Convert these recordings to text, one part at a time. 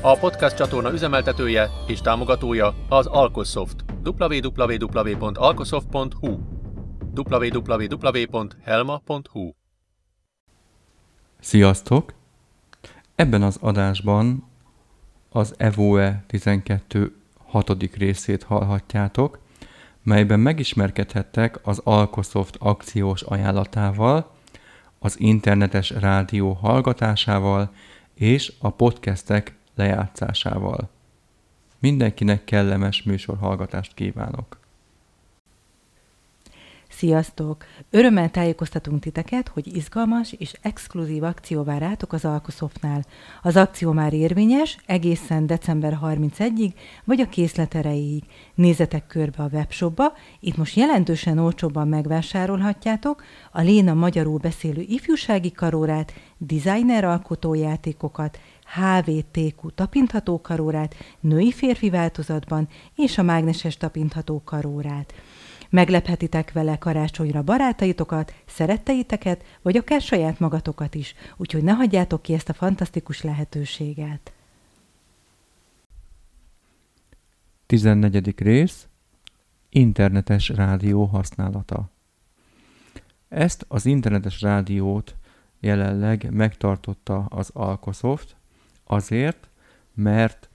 A podcast csatorna üzemeltetője és támogatója az Alkosoft. www.alkosoft.hu www.helma.hu Sziasztok! Ebben az adásban az EVOE 12 hatodik részét hallhatjátok, melyben megismerkedhettek az Alkosoft akciós ajánlatával, az internetes rádió hallgatásával és a podcastek lejátszásával. Mindenkinek kellemes műsorhallgatást kívánok! Sziasztok! Örömmel tájékoztatunk titeket, hogy izgalmas és exkluzív akció vár rátok az Alkosoftnál. Az akció már érvényes egészen december 31-ig, vagy a készlet erejéig. Nézzetek körbe a webshopba, itt most jelentősen olcsóbban megvásárolhatjátok a Léna magyarul beszélő ifjúsági karórát, designer alkotójátékokat, HVTQ tapintható karórát, női-férfi változatban és a mágneses tapintható karórát. Meglephetitek vele karácsonyra barátaitokat, szeretteiteket, vagy akár saját magatokat is, úgyhogy ne hagyjátok ki ezt a fantasztikus lehetőséget. 14. rész Internetes rádió használata Ezt az internetes rádiót jelenleg megtartotta az Alkosoft, azért, mert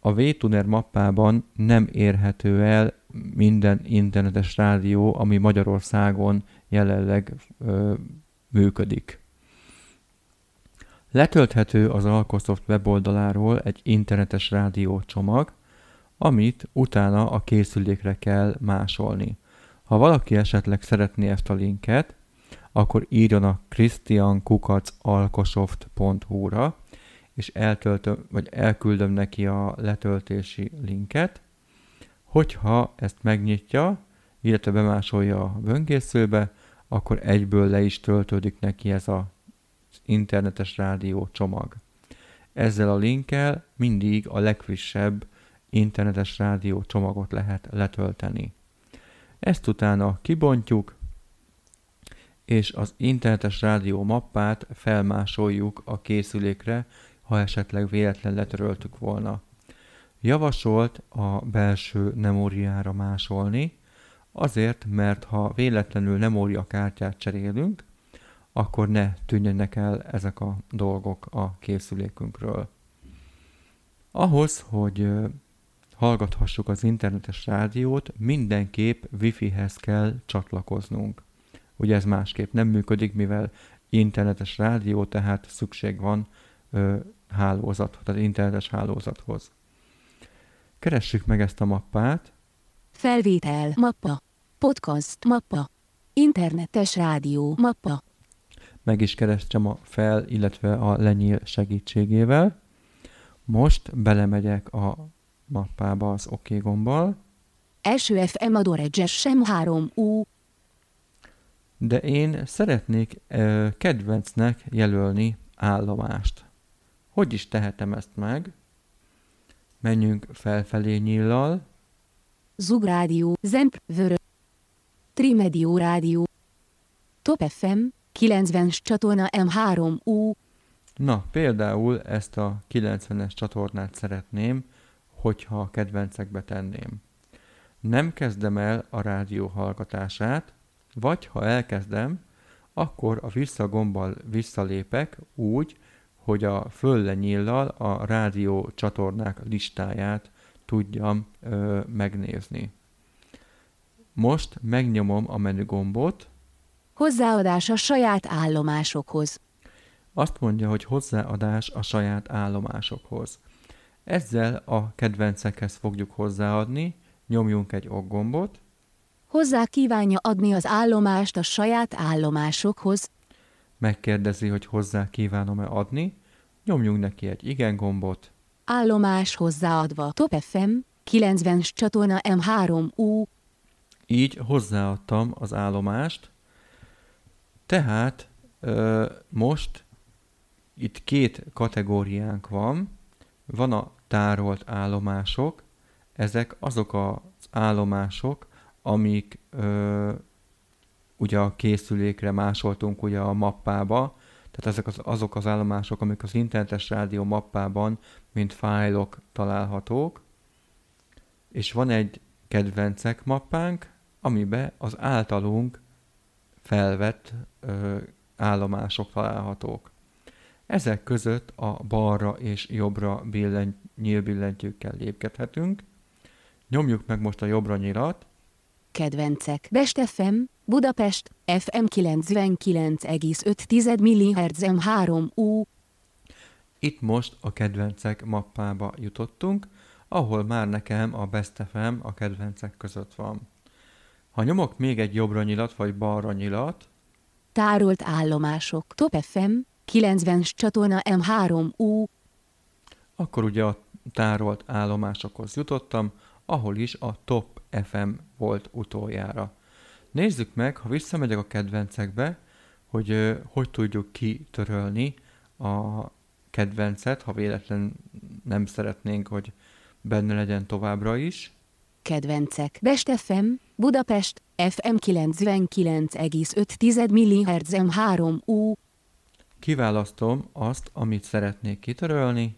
a VTuner mappában nem érhető el minden internetes rádió, ami Magyarországon jelenleg ö, működik. Letölthető az Alkosoft weboldaláról egy internetes rádió csomag, amit utána a készülékre kell másolni. Ha valaki esetleg szeretné ezt a linket, akkor írjon a christiankukacalkosoft.hu-ra, és eltöltöm, vagy elküldöm neki a letöltési linket. Hogyha ezt megnyitja, illetve bemásolja a böngészőbe, akkor egyből le is töltődik neki ez az internetes rádió csomag. Ezzel a linkkel mindig a legfrissebb internetes rádió csomagot lehet letölteni. Ezt utána kibontjuk, és az internetes rádió mappát felmásoljuk a készülékre, ha esetleg véletlen letöröltük volna. Javasolt a belső memóriára másolni, azért, mert ha véletlenül memóriakártyát cserélünk, akkor ne tűnjenek el ezek a dolgok a készülékünkről. Ahhoz, hogy hallgathassuk az internetes rádiót, mindenképp Wi-Fi-hez kell csatlakoznunk. Ugye ez másképp nem működik, mivel internetes rádió, tehát szükség van ö, hálózat, tehát internetes hálózathoz. Keressük meg ezt a mappát. Felvétel mappa. Podcast mappa. Internetes rádió mappa. Meg is kerestem a fel, illetve a lenyíl segítségével. Most belemegyek a mappába az OK gombbal. Első FM Adoredges sem 3U. De én szeretnék ö, kedvencnek jelölni állomást. Hogy is tehetem ezt meg? Menjünk felfelé nyillal. Zug Rádió, Zemp, Vörö. Trimedio Rádió. Top FM, 90-es csatorna M3U. Na, például ezt a 90-es csatornát szeretném, hogyha a kedvencekbe tenném. Nem kezdem el a rádió hallgatását, vagy ha elkezdem, akkor a visszagombbal visszalépek úgy, hogy a föllenyillal a rádió csatornák listáját tudjam ö, megnézni. Most megnyomom a menügombot. Hozzáadás a saját állomásokhoz. Azt mondja, hogy hozzáadás a saját állomásokhoz. Ezzel a kedvencekhez fogjuk hozzáadni, nyomjunk egy okgombot. Hozzá kívánja adni az állomást a saját állomásokhoz. Megkérdezi, hogy hozzá kívánom-e adni, nyomjunk neki egy igen gombot. Állomás hozzáadva. Top FM, 90 csatorna M3U, Így hozzáadtam az állomást, tehát ö, most itt két kategóriánk van. Van a tárolt állomások, ezek azok az állomások, amik ö, ugye a készülékre másoltunk ugye a mappába, tehát ezek az, azok az állomások, amik az internetes rádió mappában, mint fájlok találhatók, és van egy kedvencek mappánk, amiben az általunk felvett ö, állomások találhatók. Ezek között a balra és jobbra billen, nyílbillentyűkkel lépkedhetünk. Nyomjuk meg most a jobbra nyilat, kedvencek. Best FM, Budapest, FM 99,5 MHz M3U, Itt most a kedvencek mappába jutottunk, ahol már nekem a Best FM a kedvencek között van. Ha nyomok még egy jobbra nyilat vagy balra nyilat, tárolt állomások. Top FM, 90 csatorna M3U, akkor ugye a tárolt állomásokhoz jutottam, ahol is a Top FM volt utoljára. Nézzük meg, ha visszamegyek a kedvencekbe, hogy ö, hogy tudjuk kitörölni a kedvencet, ha véletlen nem szeretnénk, hogy benne legyen továbbra is. kedvencek. Best FM, Budapest, FM 99,5 MHz M3U, Kiválasztom azt, amit szeretnék kitörölni.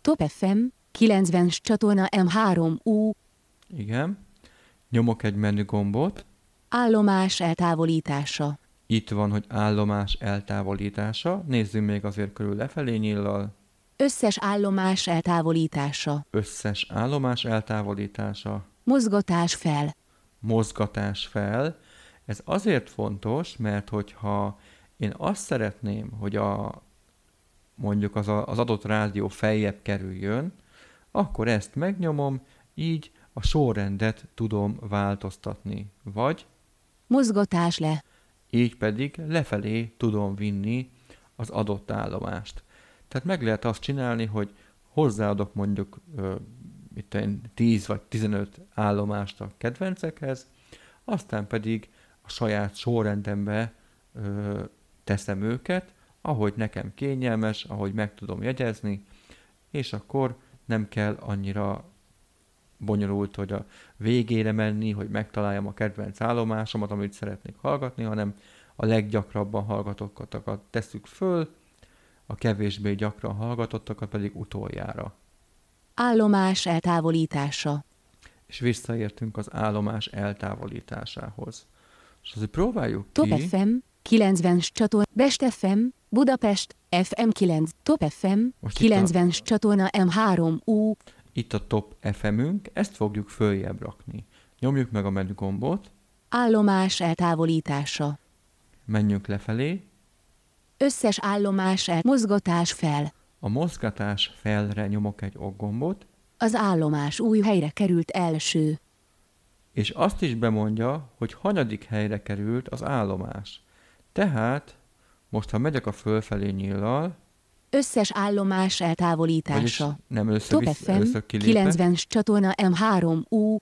Top FM, 90 csatorna M3U, Igen. Nyomok egy menü gombot. Állomás eltávolítása. Itt van, hogy állomás eltávolítása. Nézzünk még azért körül lefelé nyillal. Összes állomás eltávolítása. Összes állomás eltávolítása. Mozgatás fel. mozgatás fel. Ez azért fontos, mert hogyha én azt szeretném, hogy a, mondjuk az, a, az adott rádió feljebb kerüljön, akkor ezt megnyomom, így a sorrendet tudom változtatni. Vagy Mozgatás le. így pedig lefelé tudom vinni az adott állomást. Tehát meg lehet azt csinálni, hogy hozzáadok mondjuk ö, itt egy 10 vagy 15 állomást a kedvencekhez, aztán pedig a saját sorrendembe ö, teszem őket, ahogy nekem kényelmes, ahogy meg tudom jegyezni, és akkor nem kell annyira bonyolult, hogy a végére menni, hogy megtaláljam a kedvenc állomásomat, amit szeretnék hallgatni, hanem a leggyakrabban hallgatottakat tesszük föl, a kevésbé gyakran hallgatottakat pedig utoljára. Állomás eltávolítása. És visszaértünk az állomás eltávolításához. És azért próbáljuk Top ki. FM, 90 csatorna. Best FM, Budapest, FM 9. Top FM, Most itt a- 90 csatorna M3U, Itt a top FM-ünk, ezt fogjuk följebb rakni. Nyomjuk meg a menü gombot, állomás eltávolítása. menjünk lefelé, Összes állomás el. Mozgatás fel. a mozgatás felre nyomok egy okgombot, Az állomás új helyre került első. és azt is bemondja, hogy hanyadik helyre került az állomás. Tehát, most ha megyek a fölfelé nyíllal, Összes állomás vagyis eltávolítása. nem először, Top vissz, FM, kilépek, 90 csatorna M3U,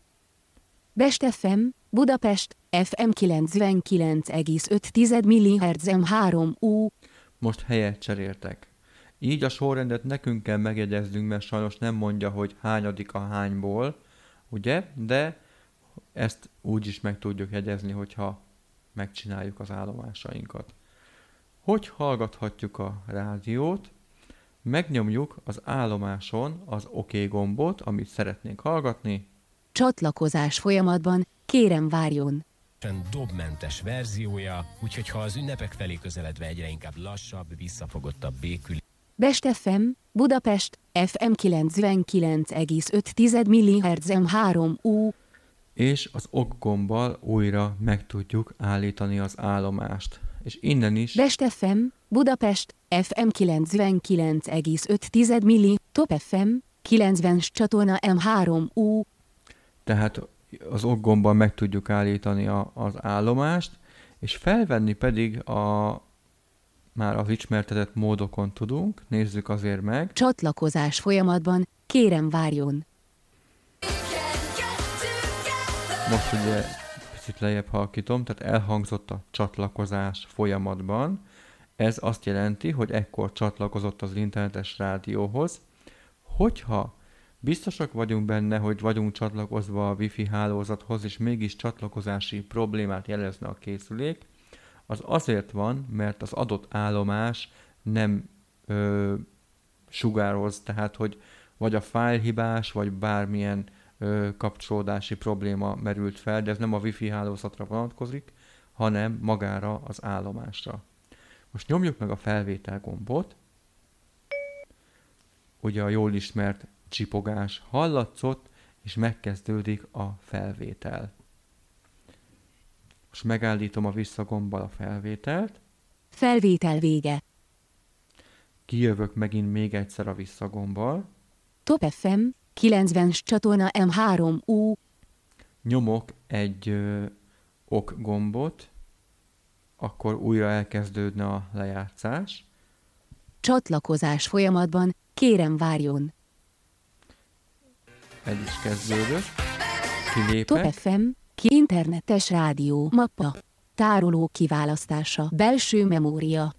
Best FM, Budapest, FM 99,5 MHz M3U, most helyet cseréltek. Így a sorrendet nekünk kell megjegyeznünk, mert sajnos nem mondja, hogy hányadik a hányból, ugye? De ezt úgy is meg tudjuk jegyezni, hogyha megcsináljuk az állomásainkat. Hogy hallgathatjuk a rádiót? Megnyomjuk az állomáson az OK gombot, amit szeretnénk hallgatni, csatlakozás folyamatban, kérem várjon. dobmentes verziója, úgyhogy ha az ünnepek felé közeledve egyre inkább lassabb, visszafogottabb békül Best FM, Budapest, FM 99,5 MHz M3U, és az OK gombbal újra meg tudjuk állítani az állomást. És innen is Best FM, Budapest, FM 99,5 MH, Top FM, 90 csatorna M3U, tehát az OK gombbal meg tudjuk állítani a, az állomást, és felvenni pedig a már az ismertetett módokon tudunk, nézzük azért meg. csatlakozás folyamatban, kérem várjon. Most ugye picit lejjebb halkítom, tehát elhangzott a csatlakozás folyamatban. Ez azt jelenti, hogy ekkor csatlakozott az internetes rádióhoz. Hogyha biztosak vagyunk benne, hogy vagyunk csatlakozva a wifi hálózathoz, és mégis csatlakozási problémát jelezne a készülék, az azért van, mert az adott állomás nem ö, sugároz, tehát hogy vagy a fájlhibás, vagy bármilyen ö, kapcsolódási probléma merült fel, de ez nem a wifi hálózatra vonatkozik, hanem magára az állomásra. Most nyomjuk meg a felvétel gombot. Ugye a jól ismert csipogás hallatszott, és megkezdődik a felvétel. Most megállítom a visszagombbal a felvételt. Felvétel vége. Kijövök megint még egyszer a visszagombbal. Top FM, 90-s csatorna M3U, Nyomok egy ö, ok gombot, akkor újra elkezdődne a lejátszás. csatlakozás folyamatban, kérem várjon. El is kezdődött. Top Kilépek. FM, ki internetes rádió, mappa, tároló kiválasztása, belső memória,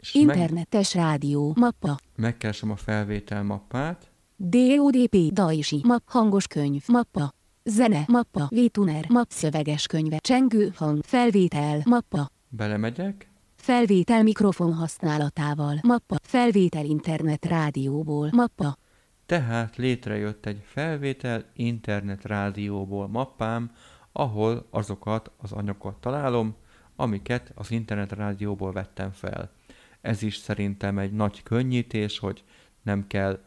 és meg, internetes rádió, mappa, megkeresem a felvétel mappát. DODP, Daisy, map, hangos könyv, mappa, zene, mappa, VTuner, map, szöveges könyve, csengő hang, felvétel, mappa, Belemegyek. felvétel mikrofon használatával, mappa, felvétel internet rádióból, mappa, Tehát létrejött egy felvétel internet rádióból mappám, ahol azokat az anyagokat találom, amiket az internet rádióból vettem fel. Ez is szerintem egy nagy könnyítés, hogy nem kell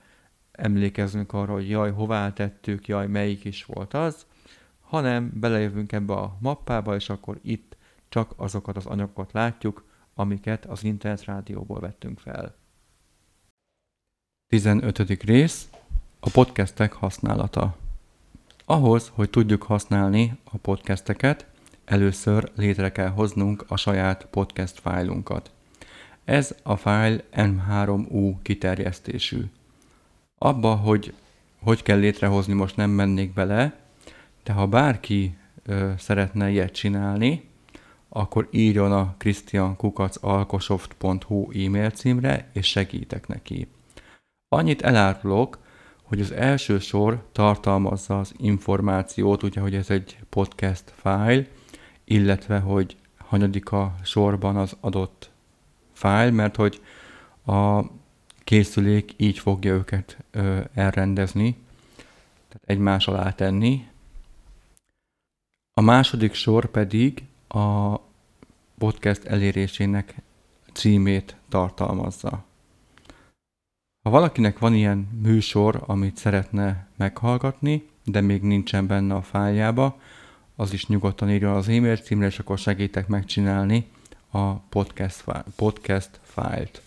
emlékeznünk arra, hogy jaj, hová tettük, jaj, melyik is volt az, hanem belejövünk ebbe a mappába, és akkor itt csak azokat az anyagokat látjuk, amiket az internet rádióból vettünk fel. 15. rész a podcastek használata. Ahhoz, hogy tudjuk használni a podcasteket, először létre kell hoznunk a saját podcast fájlunkat. Ez a fájl M3U kiterjesztésű. Abba, hogy hogy kell létrehozni, most nem mennék bele, de ha bárki ö, szeretne ilyet csinálni, akkor írjon a christiankukacalkosoft.hu e-mail címre, és segítek neki. Annyit elárulok, hogy az első sor tartalmazza az információt, ugye, hogy ez egy podcast fájl, illetve, hogy hanyadik a sorban az adott fájl, mert hogy a készülék így fogja őket ö, elrendezni, tehát egymás alá tenni. A második sor pedig a podcast elérésének címét tartalmazza. Ha valakinek van ilyen műsor, amit szeretne meghallgatni, de még nincsen benne a fájljába, az is nyugodtan írjon az e-mail címre, és akkor segítek megcsinálni a podcast, fá- podcast fájlt.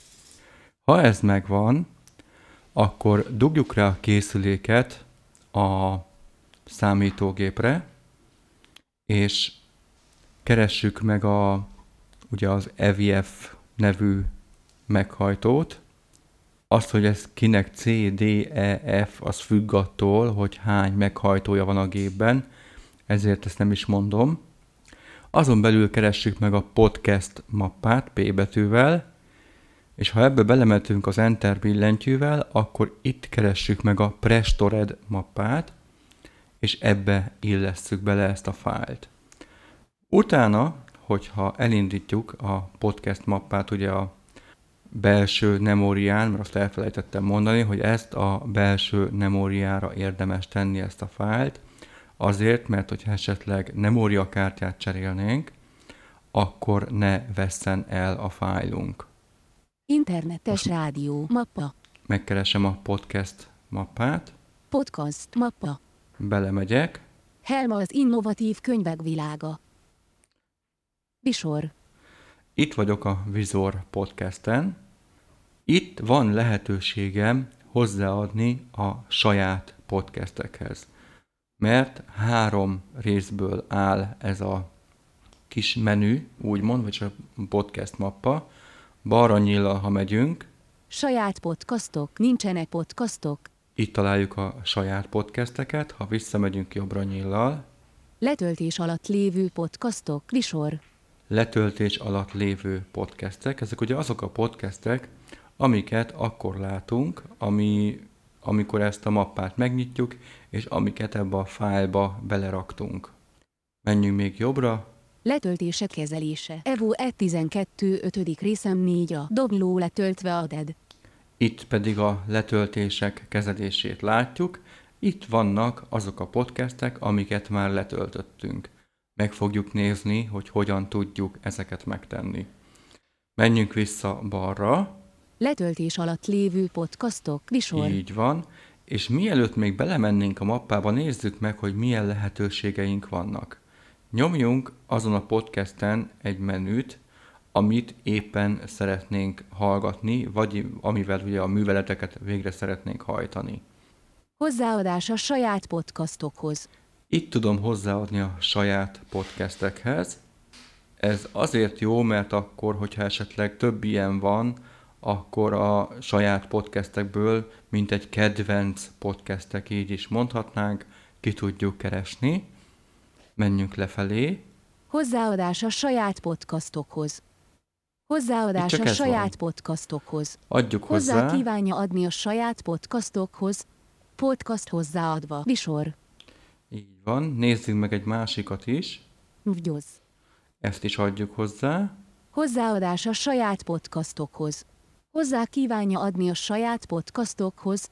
Ha ez megvan, akkor dugjuk rá a készüléket a számítógépre, és keressük meg a, ugye az EVF nevű meghajtót. Azt, hogy ez kinek C, D, E, F, az függ attól, hogy hány meghajtója van a gépben, ezért ezt nem is mondom. Azon belül keressük meg a podcast mappát P betűvel, és ha ebbe belemetünk az Enter billentyűvel, akkor itt keressük meg a Prestored mappát, és ebbe illesszük bele ezt a fájlt. Utána, hogyha elindítjuk a podcast mappát ugye a belső memórián, mert azt elfelejtettem mondani, hogy ezt a belső memóriára érdemes tenni ezt a fájlt, azért, mert hogyha esetleg memóriakártyát cserélnénk, akkor ne vesszen el a fájlunk. internetes rádió, mappa, Megkeresem a podcast mappát, podcast, mappa, belemegyek, Helma az innovatív könyvek világa. Visor, Itt vagyok a Vizor podcasten. Itt van lehetőségem hozzáadni a saját podcastekhez. Mert három részből áll ez a kis menü, úgymond, vagy a podcast mappa. Balra nyíllal, ha megyünk, saját podcastok, nincsenek podcastok, itt találjuk a saját podcasteket, ha visszamegyünk jobbra nyíllal, Letöltés alatt lévő podcastok. Visor. Letöltés alatt lévő podcastek. Ezek ugye azok a podcastek, amiket akkor látunk, ami, amikor ezt a mappát megnyitjuk, és amiket ebbe a fájlba beleraktunk. Menjünk még jobbra. Letöltések kezelése. Evo E12 5. részem 4 a dobló letöltve aded. Itt pedig a letöltések kezelését látjuk. Itt vannak azok a podcastek, amiket már letöltöttünk. Meg fogjuk nézni, hogy hogyan tudjuk ezeket megtenni. Menjünk vissza balra. Letöltés alatt lévő podcastok. Visor. Így van. És mielőtt még belemennénk a mappába, nézzük meg, hogy milyen lehetőségeink vannak. Nyomjunk azon a podcasten egy menüt, amit éppen szeretnénk hallgatni, vagy amivel ugye a műveleteket végre szeretnénk hajtani. Hozzáadás a saját podcastokhoz. Itt tudom hozzáadni a saját podcastekhez. Ez azért jó, mert akkor, hogyha esetleg több ilyen van, akkor a saját podcastekből, mint egy kedvenc podcastek, így is mondhatnánk, ki tudjuk keresni. Menjünk lefelé. Hozzáadás a saját podcastokhoz. Hozzáadás a saját van. podcastokhoz. Adjuk Hozzá hozzá. kívánja adni a saját podcastokhoz. Podcast hozzáadva. Visor. Így van. Nézzük meg egy másikat is. Vgyoz. Ezt is adjuk hozzá. Hozzáadás a saját podcastokhoz. Hozzá kívánja adni a saját podcastokhoz.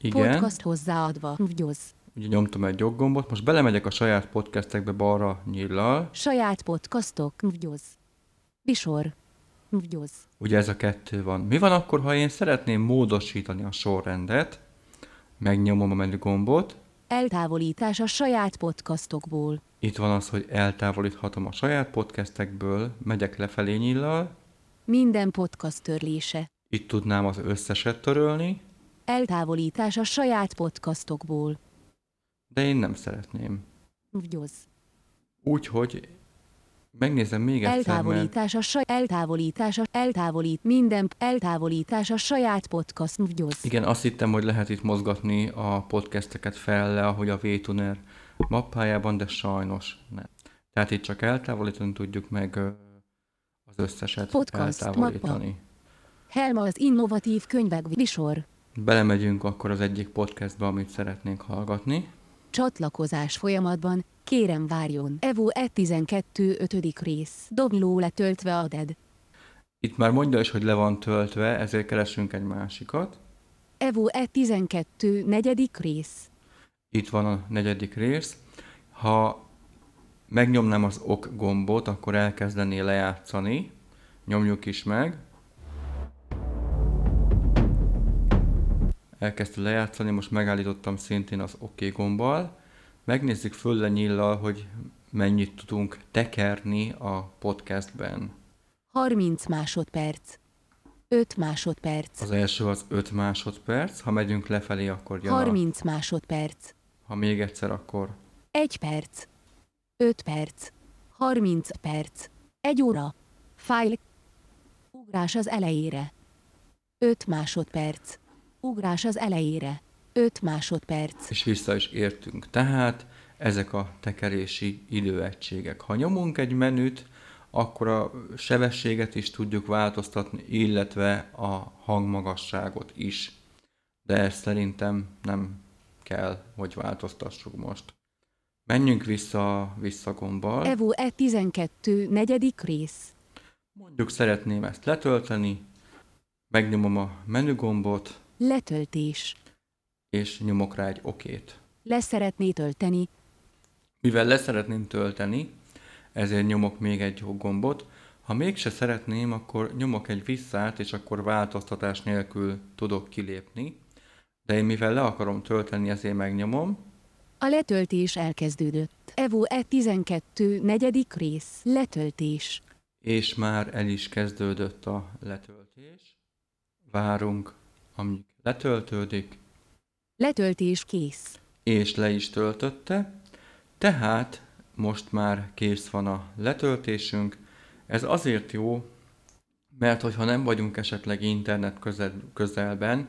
Igen. Podcast hozzáadva. Vgyoz. Ugye nyomtam egy joggombot. Most belemegyek a saját podcastekbe balra nyillal. Saját podcastok. Vgyoz. Visor. Vgyoz. Ugye ez a kettő van. Mi van akkor, ha én szeretném módosítani a sorrendet? Megnyomom a menü gombot. Eltávolítás a saját podcastokból. Itt van az, hogy eltávolíthatom a saját podcastekből, megyek lefelé nyillal. Minden podcast törlése. Itt tudnám az összeset törölni, Eltávolítás a saját podcastokból. de én nem szeretném. Vgyoz. Úgyhogy megnézem még egyszer, Eltávolítás a saj... Eltávolítás a... Eltávolít minden... Eltávolítás a saját podcast. Vgyoz. igen, azt hittem, hogy lehet itt mozgatni a podcasteket fel le, ahogy a VTuner mappájában, de sajnos nem. Tehát itt csak eltávolítani tudjuk meg az összeset Podcast, eltávolítani. Helma az innovatív könyvek. Visor. Belemegyünk akkor az egyik podcastbe, amit szeretnénk hallgatni. Csatlakozás folyamatban. Kérem várjon. Evo E12 5. rész. Dobló letöltve aded. Itt már mondja is, hogy le van töltve, ezért keresünk egy másikat. Evo E12 4. rész. Itt van a negyedik rész. Ha megnyomnám az ok gombot, akkor elkezdené lejátszani. Nyomjuk is meg. Elkezdte lejátszani, most megállítottam szintén az OK gombbal. Megnézzük föl le nyillal, hogy mennyit tudunk tekerni a podcastben. 30 másodperc. 5 másodperc. Az első az 5 másodperc, ha megyünk lefelé, akkor jön a, 30 másodperc. ha még egyszer, akkor 1 perc. 5 perc. 30 perc. 1 óra. Fájl. Ugrás az elejére. 5 másodperc. Ugrás az elejére. 5 másodperc. és vissza is értünk. Tehát ezek a tekerési időegységek. Ha nyomunk egy menüt, akkor a sebességet is tudjuk változtatni, illetve a hangmagasságot is. De ezt szerintem nem kell, hogy változtassuk most. Menjünk vissza a visszagombbal. Evo E12 negyedik rész. Mondjuk szeretném ezt letölteni, megnyomom a menügombot, Letöltés. és nyomok rá egy okét. Leszeretné tölteni. Mivel leszeretném tölteni, ezért nyomok még egy gombot. Ha mégse szeretném, akkor nyomok egy visszát, és akkor változtatás nélkül tudok kilépni. De én mivel le akarom tölteni, ezért megnyomom. A letöltés elkezdődött. Evo E12 negyedik rész. Letöltés. és már el is kezdődött a letöltés. Várunk, amíg letöltődik, Letöltés kész. és le is töltötte. Tehát most már kész van a letöltésünk. Ez azért jó, mert hogyha nem vagyunk esetleg internet közel, közelben,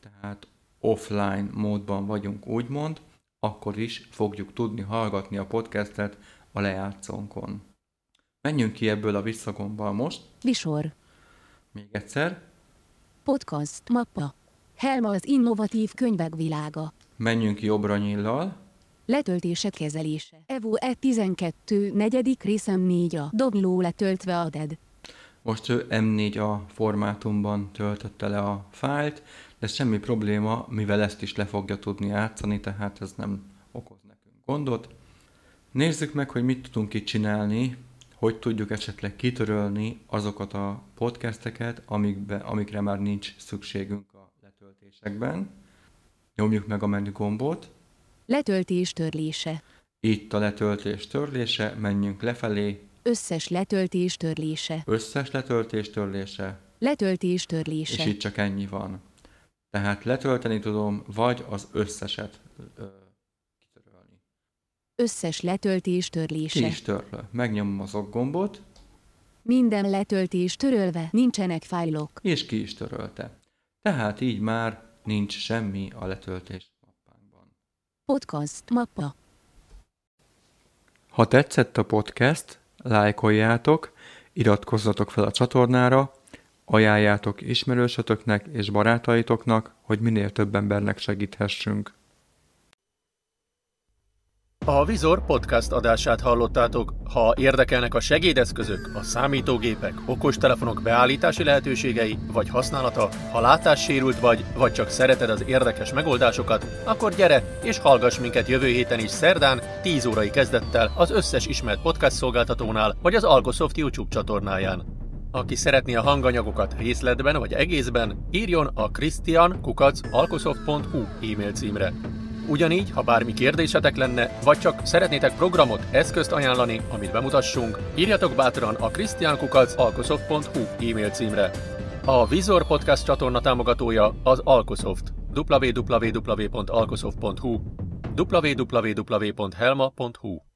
tehát offline módban vagyunk úgymond, akkor is fogjuk tudni hallgatni a podcastet a lejátszónkon. Menjünk ki ebből a visszagombbal most. Visor. Még egyszer. Podcast. Mappa. Helma az innovatív könyvek világa. Menjünk jobbra nyillal. Letöltése kezelése. Evo E12, negyedik részem 4 a dobló letöltve a DED. Most ő M4A formátumban töltötte le a fájlt, de semmi probléma, mivel ezt is le fogja tudni játszani, tehát ez nem okoz nekünk gondot. Nézzük meg, hogy mit tudunk itt csinálni, hogy tudjuk esetleg kitörölni azokat a podcasteket, amikbe, amikre már nincs szükségünk a letöltésekben. Nyomjuk meg a menü gombot, Letöltés törlése. itt a letöltés törlése, menjünk lefelé, Összes letöltés törlése. összes letöltés törlése, Letöltés és törlése. itt csak ennyi van. Tehát letölteni tudom, vagy az összeset. Összes letöltés Ki törlése. is törlő. Megnyomom az ok gombot, Minden letöltés törölve, nincsenek fájlok. és ki is törölte. Tehát így már nincs semmi a letöltés mappánkban. Podcast. Mappa. Ha tetszett a podcast, lájkoljátok, iratkozzatok fel a csatornára, ajánljátok ismerősötöknek és barátaitoknak, hogy minél több embernek segíthessünk. A Vizor podcast adását hallottátok. Ha érdekelnek a segédeszközök, a számítógépek, okostelefonok beállítási lehetőségei vagy használata, ha látássérült vagy, vagy csak szereted az érdekes megoldásokat, akkor gyere és hallgass minket jövő héten is szerdán 10 órai kezdettel az összes ismert podcast szolgáltatónál vagy az Algosoft YouTube csatornáján. Aki szeretné a hanganyagokat részletben vagy egészben, írjon a christian.alkosoft.hu e-mail címre. Ugyanígy, ha bármi kérdésetek lenne, vagy csak szeretnétek programot, eszközt ajánlani, amit bemutassunk, írjatok bátran a christiankukac.alkosoft.hu e-mail címre. A Vizor Podcast csatorna támogatója az Alkosoft. www.alkosoft.hu www.helma.hu